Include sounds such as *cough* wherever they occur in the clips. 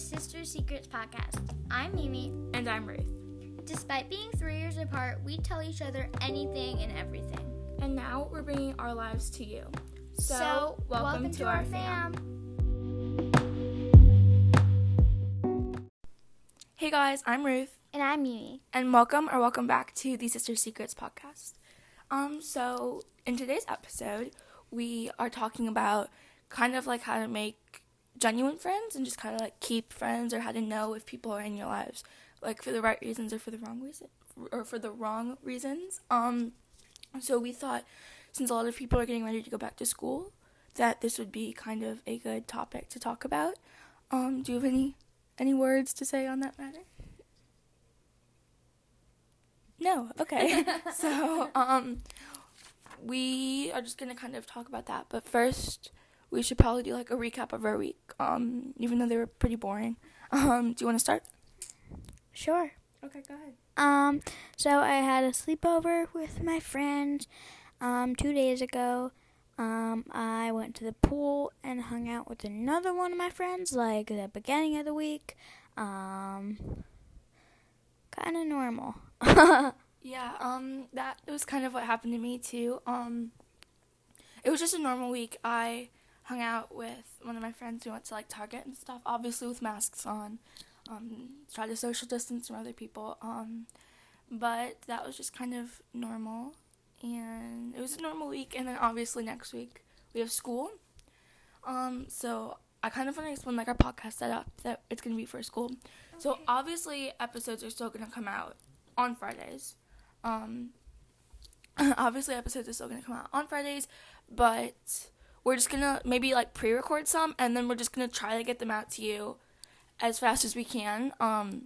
Sister Secrets podcast. I'm Mimi. And I'm Ruth. Despite being three years apart, we tell each other anything and everything. And now we're bringing our lives to you. So, So, welcome, to, our fam. Hey guys, I'm Ruth. And I'm Mimi. and welcome or welcome back to the Sister Secrets podcast. Um, so in today's episode, we are talking about kind of like how to make genuine friends and just kind of like keep friends or how to know if people are in your lives, like for the right reasons or for the wrong reason or for the wrong reasons. Um, so we thought since a lot of people are getting ready to go back to school, that this would be kind of a good topic to talk about. Um, do you have any any words to say on that matter? No. Okay. *laughs* so, um, we are just gonna kind of talk about that. But first, we should probably do like a recap of our week. Um, even though they were pretty boring. *laughs* Um, do you want to start? Sure. Okay, go ahead. Um, so I had a sleepover with my friends um two days ago. Um, I went to the pool and hung out with another one of my friends like the beginning of the week. Um, kind of normal. *laughs* Yeah. Um, that was kind of what happened to me too. Um, it was just a normal week. I hung out with one of my friends. We went to like Target and stuff, obviously with masks on. Um, try to social distance from other people. Um, but that was just kind of normal, and it was a normal week. And then obviously next week we have school. Um, so I kind of want to explain like our podcast setup that it's gonna be for school. So obviously episodes are still gonna come out on Fridays. Um, *clears throat* obviously episodes are still gonna come out on Fridays, but we're just gonna maybe like pre-record some, and then we're just gonna try to get them out to you as fast as we can. Um,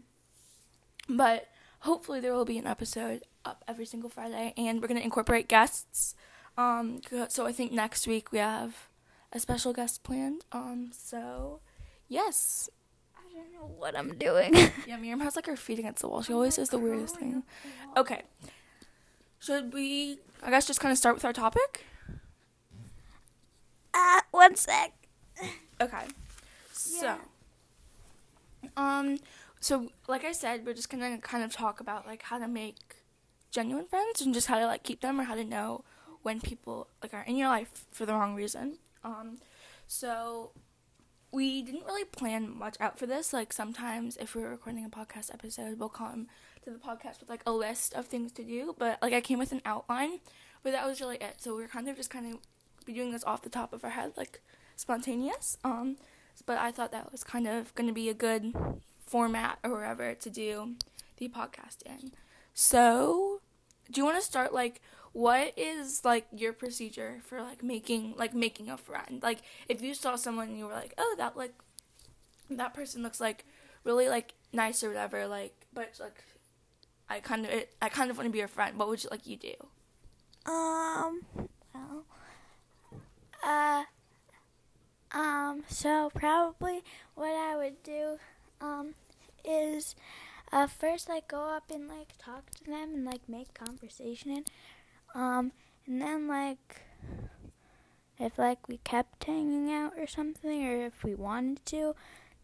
but hopefully there will be an episode up every single Friday, and we're gonna incorporate guests. Um, so I think next week we have a special guest planned. Um, so yes, I don't know what I'm doing. *laughs* yeah, Miriam has like her feet against the wall. She always says the weirdest thing. Okay. Should we, I guess, just kind of start with our topic? One sec. Okay. So, um, so like I said, we're just gonna kind of talk about like how to make genuine friends and just how to like keep them or how to know when people like are in your life for the wrong reason. Um, so we didn't really plan much out for this. Like sometimes if we were recording a podcast episode, we'll come to the podcast with like a list of things to do. But like I came with an outline, but that was really it. So we are kind of just kind of be doing this off the top of our head, like spontaneous. Um, but I thought that was kind of going to be a good format or whatever to do the podcast in. So, do you want to start like what is like your procedure for like making like making a friend? Like if you saw someone and you were like, "Oh, that like that person looks like really like nice or whatever," like but like I kind of I kind of want to be your friend. What would you like you do? Um, well, uh, um, so probably what I would do, um, is, uh, first, like, go up and, like, talk to them and, like, make conversation, um, and then, like, if, like, we kept hanging out or something, or if we wanted to,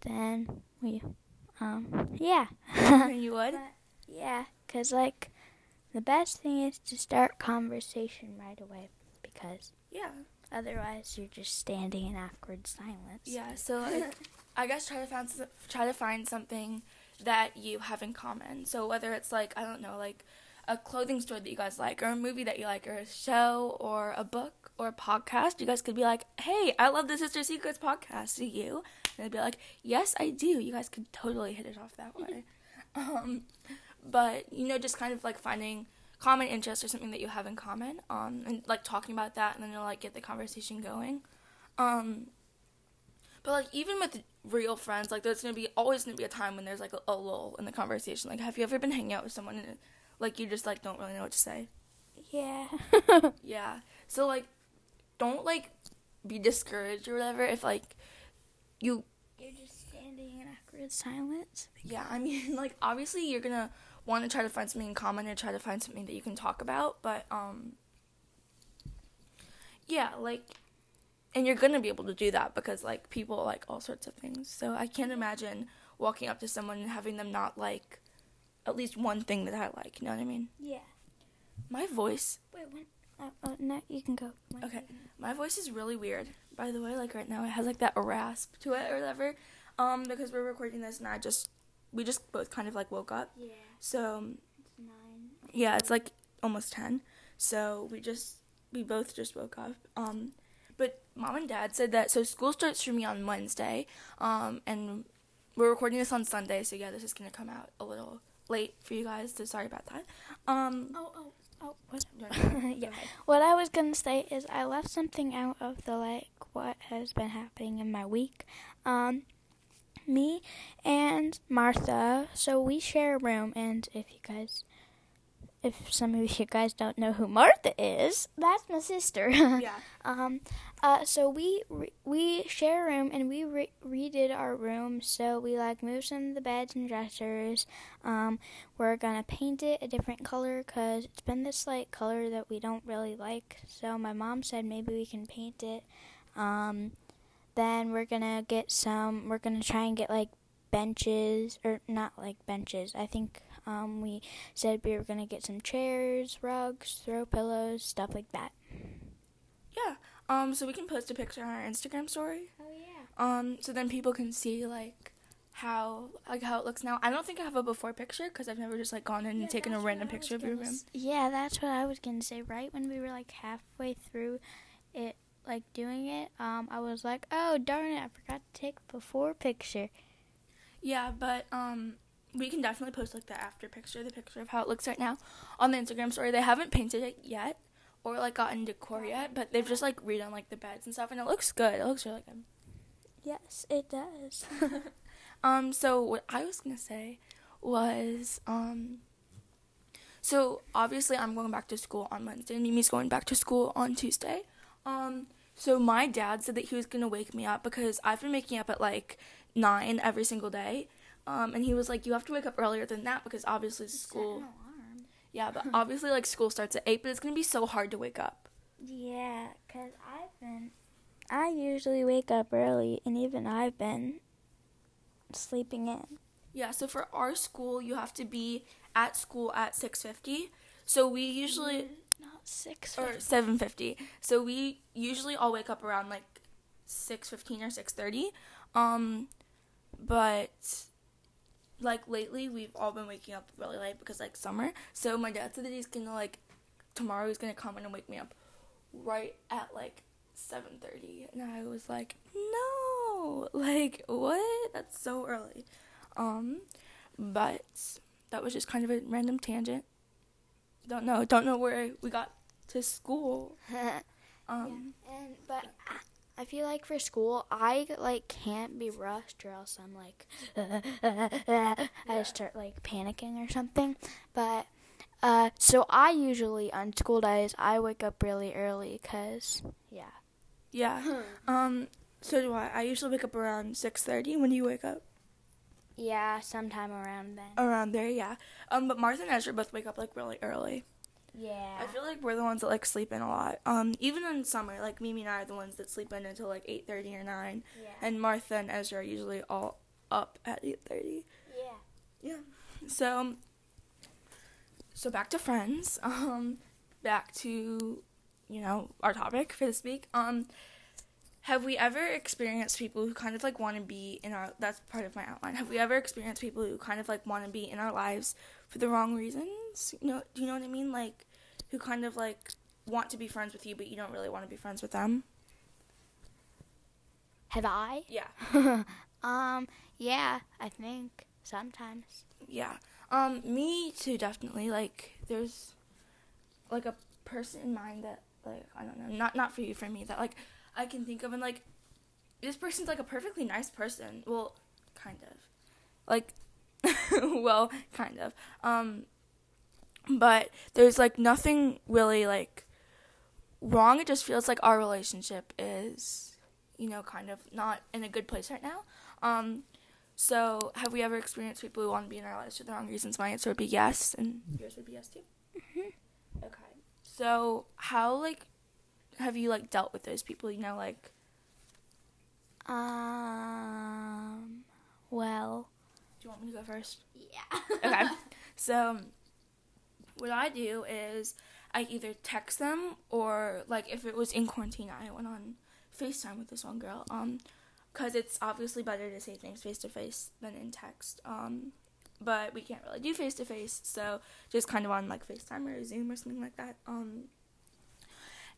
then we, um, yeah. *laughs* you would? But, yeah, because, like, the best thing is to start conversation right away because Yeah. Otherwise you're just standing in awkward silence. Yeah, so like, *laughs* I guess try to find try to find something that you have in common. So whether it's like I don't know, like a clothing store that you guys like, or a movie that you like, or a show, or a book, or a podcast, you guys could be like, "Hey, I love the Sister Secrets podcast. Do you?" And they'd be like, "Yes, I do." You guys could totally hit it off that way. *laughs* um, but you know, just kind of like finding common interests or something that you have in common, um, and like talking about that, and then you'll like get the conversation going. Um, but like even with real friends, like there's gonna be always gonna be a time when there's like a, a lull in the conversation. Like, have you ever been hanging out with someone and like you just like don't really know what to say? Yeah. *laughs* Yeah. So like, don't like be discouraged or whatever if like you. you're just standing in awkward silence. Yeah, I mean *laughs* like obviously you're gonna want to try to find something in common or try to find something that you can talk about, but um. Yeah, like and you're gonna be able to do that because like people like all sorts of things so i can't imagine walking up to someone and having them not like at least one thing that I like. You know what I mean? Yeah. My voice. Wait, when? Oh, oh, no, you can go. When- Okay. My voice is really weird. By the way, like right now, it has like that rasp to it or whatever. Um, because we're recording this and I just we just both kind of like woke up. Yeah, So it's yeah, it's like almost ten. So we just we both just woke up. Um, but mom and dad said that so school starts for me on Wednesday. Um, and we're recording this on Sunday. So yeah, this is gonna come out a little late for you guys. So sorry about that. Um, Oh, oh, oh, what? *laughs* yeah. *laughs* What I was gonna say is I left something out of the like what has been happening in my week. Um, me and Martha. So we share a room, and if you guys, if some of you guys don't know who Martha is, that's my sister. *laughs* yeah. Um, uh, so we re- we share a room and we re- redid our room. So we like moved some of the beds and dressers. Um, we're gonna paint it a different color because it's been this like color that we don't really like. So my mom said maybe we can paint it. Um, then we're gonna get some. We're gonna try and get like benches or not like benches. I think um, we said we were gonna get some chairs, rugs, throw pillows, stuff like that. Yeah. Um, so we can post a picture on our Instagram story. Oh yeah. Um, so then people can see like how like how it looks now. I don't think I have a before picture because I've never just like gone in and taken a random picture of your room. Yeah, that's what I was gonna say. Right when we were like halfway through it, like doing it, um, I was like, "Oh darn it, I forgot to take a before picture." Yeah, but um, we can definitely post like the after picture, the picture of how it looks right now, on the Instagram story. They haven't painted it yet or like gotten decor yet, but they've just like redone like the beds and stuff, and it looks good. It looks really good. Yes, it does. *laughs* *laughs* Um, so what I was gonna say was, um, so obviously I'm going back to school on Wednesday. and Mimi's going back to school on Tuesday. Um, so my dad said that he was gonna wake me up because I've been waking up at like nine every single day. Um, and he was like, you have to wake up earlier than that because obviously school. *laughs* Yeah, but *laughs* obviously like school starts at eight, but it's gonna be so hard to wake up. Yeah, cause I've been. I usually wake up early, and even I've been sleeping in. Yeah, so for our school, you have to be at school at six fifty. So we usually Not six. or seven fifty. So we usually all wake up around like six fifteen or six thirty. Um, but like lately, we've all been waking up really late because like summer. So my dad said that he's gonna like tomorrow he's gonna come in and wake me up right at like seven thirty, and I was like, no, like what? That's so early. Um, but that was just kind of a random tangent. Don't know. Don't know where we got to school. *laughs* Um, And but I feel like for school, I like can't be rushed, or else I'm like, *laughs* I start like panicking or something. But uh, so I usually on school days I wake up really early, cause yeah. yeah. *laughs* Um, so do I. I usually wake up around six thirty. When do you wake up? Yeah, sometime around then. Around there, yeah. Um, but Martha and Ezra both wake up like really early. Yeah. I feel like we're the ones that like sleep in a lot. Um, even in summer, like Mimi and I are the ones that sleep in until like eight thirty or nine, yeah. and Martha and Ezra are usually all up at eight thirty. yeah. Yeah. So, um, so back to friends. *laughs* Um, back to you know our topic for this week. Um, have we ever experienced people who kind of like want to be in our? That's part of my outline. Have we ever experienced people who kind of like want to be in our lives for the wrong reasons? You know, do you know what I mean? Like, who kind of like want to be friends with you, but you don't really want to be friends with them. Have I? Yeah. *laughs* um. Yeah. I think sometimes. Yeah. Um, me too, definitely. Like, there's like a person in mind that, like, I don't know, not not for you, for me, that like I can think of, and like this person's like a perfectly nice person. Well, kind of. Like, *laughs* well, kind of. Um, but there's like nothing really like wrong. It just feels like our relationship is, you know, kind of not in a good place right now. Um, so, have we ever experienced people who want to be in our lives for the wrong reasons? My answer would be yes, and yours would be yes too. Okay. So, how like have you like dealt with those people? You know, like Um. Well, Do you want me to go first? Yeah. *laughs* Okay. *laughs* So, what I do is I either text them or like if it was in quarantine, I went on FaceTime with this one girl. Um, because it's obviously better to say things face to face than in text. Um, but we can't really do face to face, so just kind of on like FaceTime or Zoom or something like that. Um,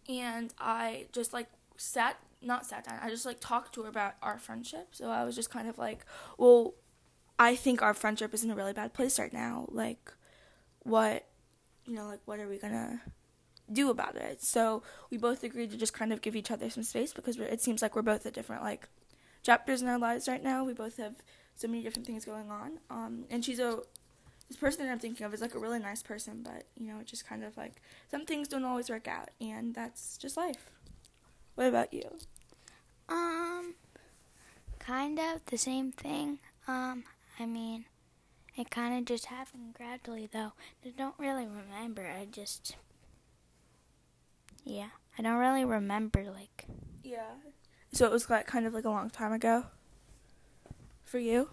and I just like sat not sat down. I just like talked to her about our friendship. So I was just kind of like, well, I think our friendship is in a really bad place right now. Like, what, you know, like what are we gonna do about it? So we both agreed to just kind of give each other some space because it seems like we're both at different like chapters in our lives right now. We both have so many different things going on. Um, and she's a this person that I'm thinking of is like a really nice person, but you know, it just kind of like some things don't always work out, and that's just life. What about you? Um, kind of the same thing. Um, I mean, it kind of just happened gradually, though. I don't really remember. I just, yeah, I don't really remember. Like, Yeah. So it was like kind of like a long time ago. For you?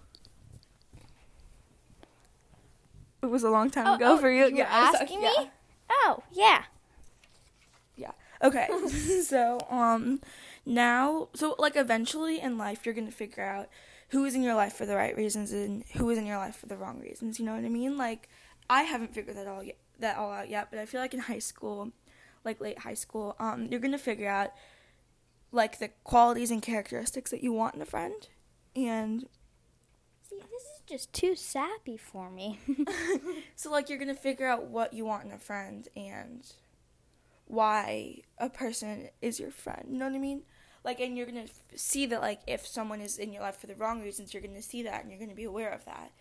It was a long time Oh, ago oh, for you. you yeah, asking yeah. me? oh yeah. yeah, Okay. *laughs* so, um now so like eventually in life you're going to figure out who is in your life for the right reasons and who is in your life for the wrong reasons, you know what I mean? Like I haven't figured that all yet, that all out yet, but I feel like in high school, like late high school, um you're going to figure out like the qualities and characteristics that you want in a friend and see, this is just too sappy for me. *laughs* so like you're gonna figure out what you want in a friend and why a person is your friend you know what i mean? Like and you're gonna f- see that like if someone is in your life for the wrong reasons you're gonna see that and you're gonna be aware of that.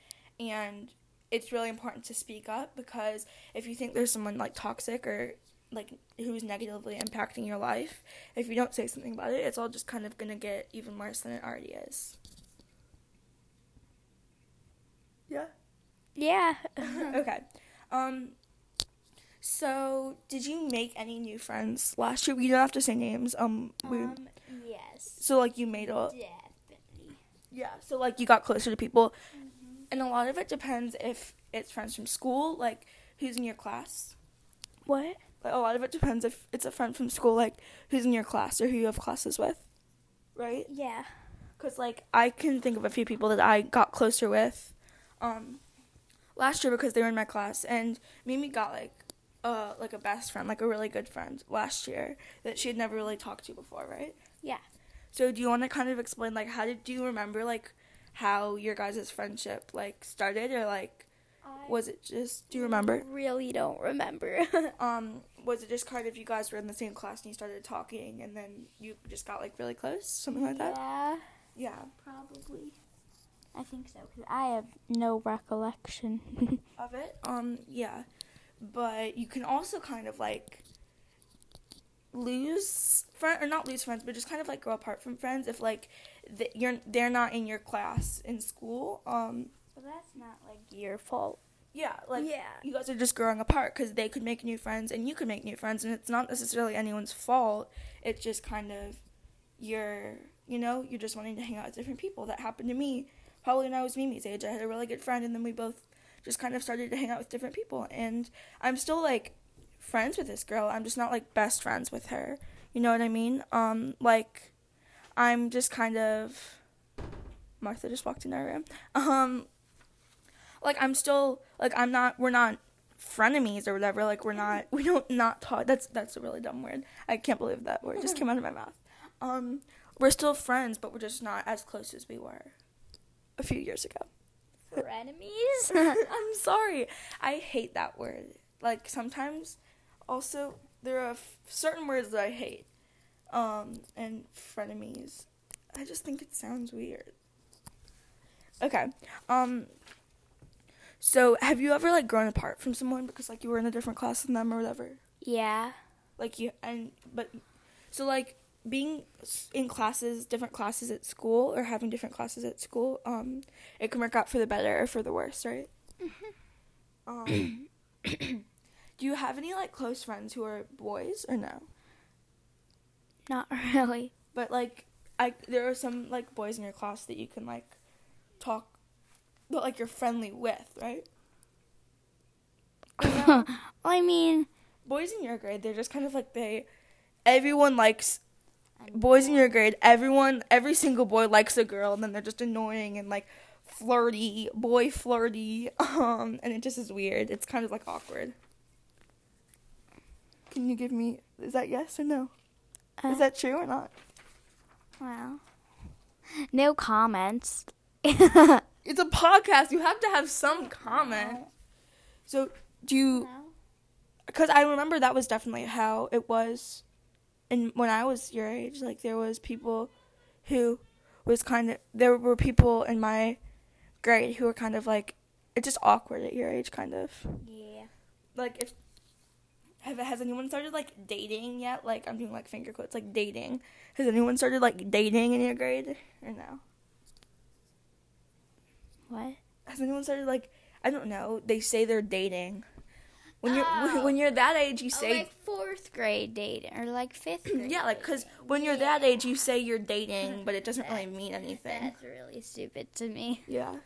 And it's really important to speak up because if you think there's someone like toxic or like who's negatively impacting your life if you don't say something about it it's all just kind of gonna get even worse than it already is yeah yeah. *laughs* okay. Um. So, did you make any new friends last year? We don't have to say names. Um. We, um. Yes. so, like, you made a Definitely. yeah. So, like, you got closer to people, and a lot of it depends if it's friends from school, like who's in your class. What? Like, a lot of it depends if it's a friend from school, like who's in your class or who you have classes with, right? Yeah. Cause like I can think of a few people that I got closer with, um, last year because they were in my class, and Mimi got like, uh, like a best friend, like a really good friend last year that she had never really talked to before, right? Yeah. So do you want to kind of explain like how did do you remember like how your guys' friendship like started or like was it just do you remember? Really don't remember. *laughs* Um, was it just kind of you guys were in the same class and you started talking and then you just got like really close, something like that? yeah. Yeah. Probably. I think so because I have no recollection. *laughs* of it. Um, yeah, but you can also kind of like lose friend or not lose friends, but just kind of like grow apart from friends if like th- you're they're not in your class in school. Um, well, that's not like your fault. yeah, like Yeah. you guys are just growing apart because they could make new friends and you could make new friends, and it's not necessarily anyone's fault. It's just kind of you're you know you're just wanting to hang out with different people. That happened to me probably when I was Mimi's age. I had a really good friend, and then we both just kind of started to hang out with different people. And I'm still like friends with this girl. I'm just not like best friends with her. You know what I mean? Um, like I'm just kind of Martha just walked in our room. *laughs* Um, like I'm still like I'm not. We're not frenemies or whatever. Like we're not. We don't not talk. That's that's a really dumb word. I can't believe that word just *laughs* came out of my mouth. Um, we're still friends, but we're just not as close as we were a few years ago. Frenemies? *laughs* *laughs* I'm sorry. I hate that word. Like sometimes, also there are f- certain words that I hate, um, and frenemies. I just think it sounds weird. Okay. Um. So have you ever like grown apart from someone because like you were in a different class than them or whatever? yeah. Like you and but so like being in classes, different classes at school, or having different classes at school, um, it can work out for the better or for the worse, right? Um, *coughs* do you have any like close friends who are boys or no? Not *laughs* really. But like, I there are some like boys in your class that you can like talk but like you're friendly with, right? *laughs* well, I mean, Boys in your grade, they're just kind of like they. Everyone likes boys in your grade. Everyone, every single boy likes a girl, and then they're just annoying and like flirty, boy flirty, *laughs* um, and it just is weird. It's kind of like awkward. Can you give me? Is that yes or no? uh, Is that true or not? well, no comments. *laughs* It's a podcast. You have to have some comment. So, do you? Because I remember that was definitely how it was, and when I was your age, like there was people who was kind of there were people in my grade who were kind of like it's just awkward at your age, kind of Yeah. like if have has anyone started like dating yet? Like I'm doing like finger quotes, like dating. Has anyone started like dating in your grade or no? What? has anyone started like I don't know. They say they're dating. When you're Oh. when you're that age, you Oh, say like fourth grade dating or like fifth *clears throat* grade. yeah, like because when you're that age, you say you're dating, but it doesn't really mean anything. That's really stupid to me. Yeah,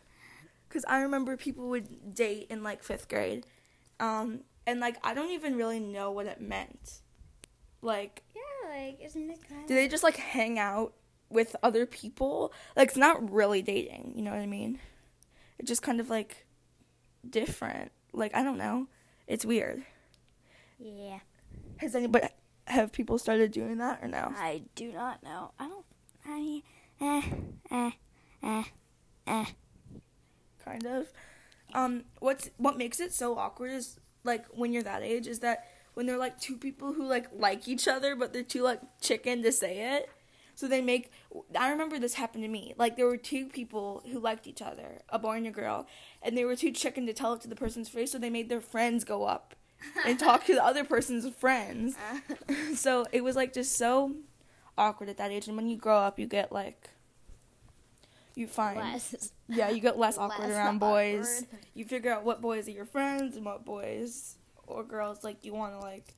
because I remember people would date in like fifth grade, um, and like I don't even really know what it meant. Like, Yeah, like isn't it kind of do they just like hang out with other people? Like, it's not really dating. You know what I mean? It's just kind of like different. Like I don't know. It's weird. Yeah. Has anybody have people started doing that or no? I do not know. I don't. I. Eh. Eh. Eh. Eh. Kind of. Um, what's what makes it so awkward is like when you're that age is that when they're like two people who like like each other but they're too like chicken to say it. So they make. I remember this happened to me. Like there were two people who liked each other, a boy and a girl, and they were too chicken to tell it to the person's face. So they made their friends go up and talk to the other person's friends. *laughs* so it was like just so awkward at that age. And when you grow up, you get like you find Less. yeah, you get less awkward Less around boys. awkward. You figure out what boys are your friends and what boys or girls like you want to like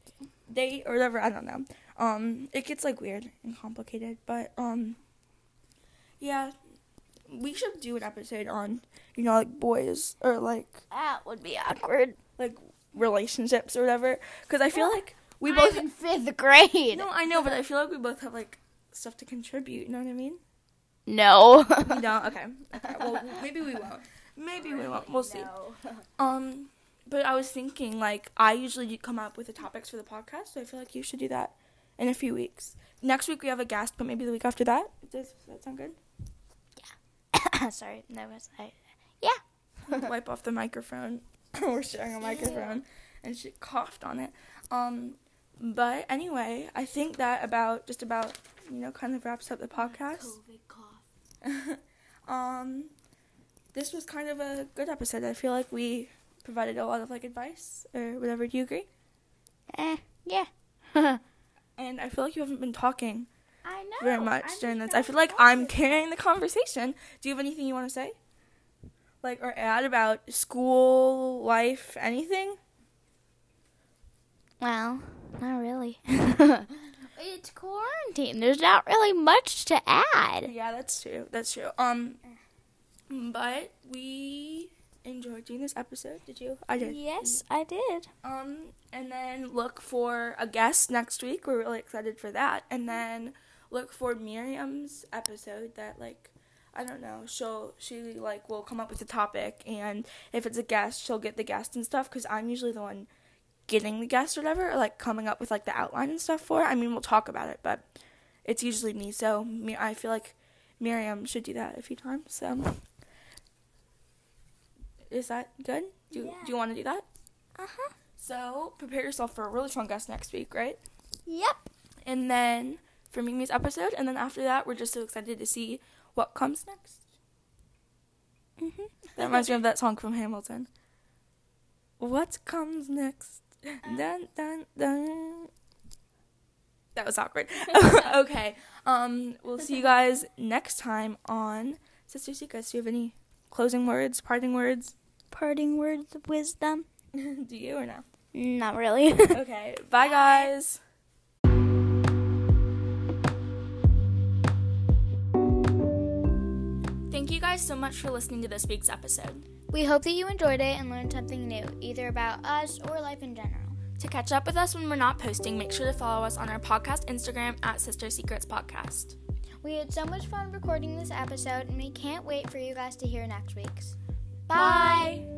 date or whatever. I don't know. Um, it gets like weird and complicated, but um, yeah, we should do an episode on you know like boys or like That would be awkward. like relationships or whatever. Because I feel Well, like we I'm both in fifth grade. no, I know, but I feel like we both have like stuff to contribute. You know what I mean? No. We don't. Okay. Okay. Well, maybe we won't. Maybe we won't. We'll see. *laughs* Um, but I was thinking, like, I usually come up with the topics for the podcast, so I feel like you should do that in a few weeks. Next week we have a guest, but maybe the week after that. Does that sound good? Yeah. *coughs* Sorry, that was I. Yeah. *laughs* wipe off the microphone. *coughs* We're sharing a microphone, and she coughed on it. Um, but anyway, I think that about just about you know kind of wraps up the podcast. COVID cough. *laughs* um, this was kind of a good episode. I feel like we provided a lot of like advice or whatever. Do you agree? Eh, yeah. *laughs* And I feel like you haven't been talking I know. very much during this. I feel like I'm carrying the conversation. Do you have anything you want to say? Like or add about school life, anything? Well, not really. *laughs* it's quarantine. There's not really much to add. Yeah, that's true. That's true. Um, but we enjoyed doing this episode. Did you? I did. Yes, I did. Um, and then look for a guest next week. We're really excited for that. And then look for Miriam's episode that like I don't know. She'll she like will come up with a topic, and if it's a guest, she'll get the guest and stuff. Because I'm usually the one getting the guest or whatever, or like coming up with like the outline and stuff for. it. I mean, we'll talk about it, but it's usually me. So me, I feel like Miriam should do that a few times. So is that good? Do Yeah. Do you want to do that? Uh huh. So prepare yourself for a really fun guest next week, right? Yep. And then for Mimi's episode, and then after that, we're just so excited to see what comes next. Mhm. That *laughs* reminds me of that song from Hamilton. What comes next? Dun dun dun. That was awkward. *laughs* *laughs* okay. Um, we'll see you guys next time on Sister Secrets. Do you have any closing words, parting words? Parting words of wisdom. *laughs* Do you or no? Not really. *laughs* Okay. Bye, guys. Thank you guys so much for listening to this week's episode. We hope that you enjoyed it and learned something new, either about us or life in general. To catch up with us when we're not posting, make sure to follow us on our podcast Instagram at Sister Secrets Podcast. We had so much fun recording this episode, and we can't wait for you guys to hear next week's. Bye.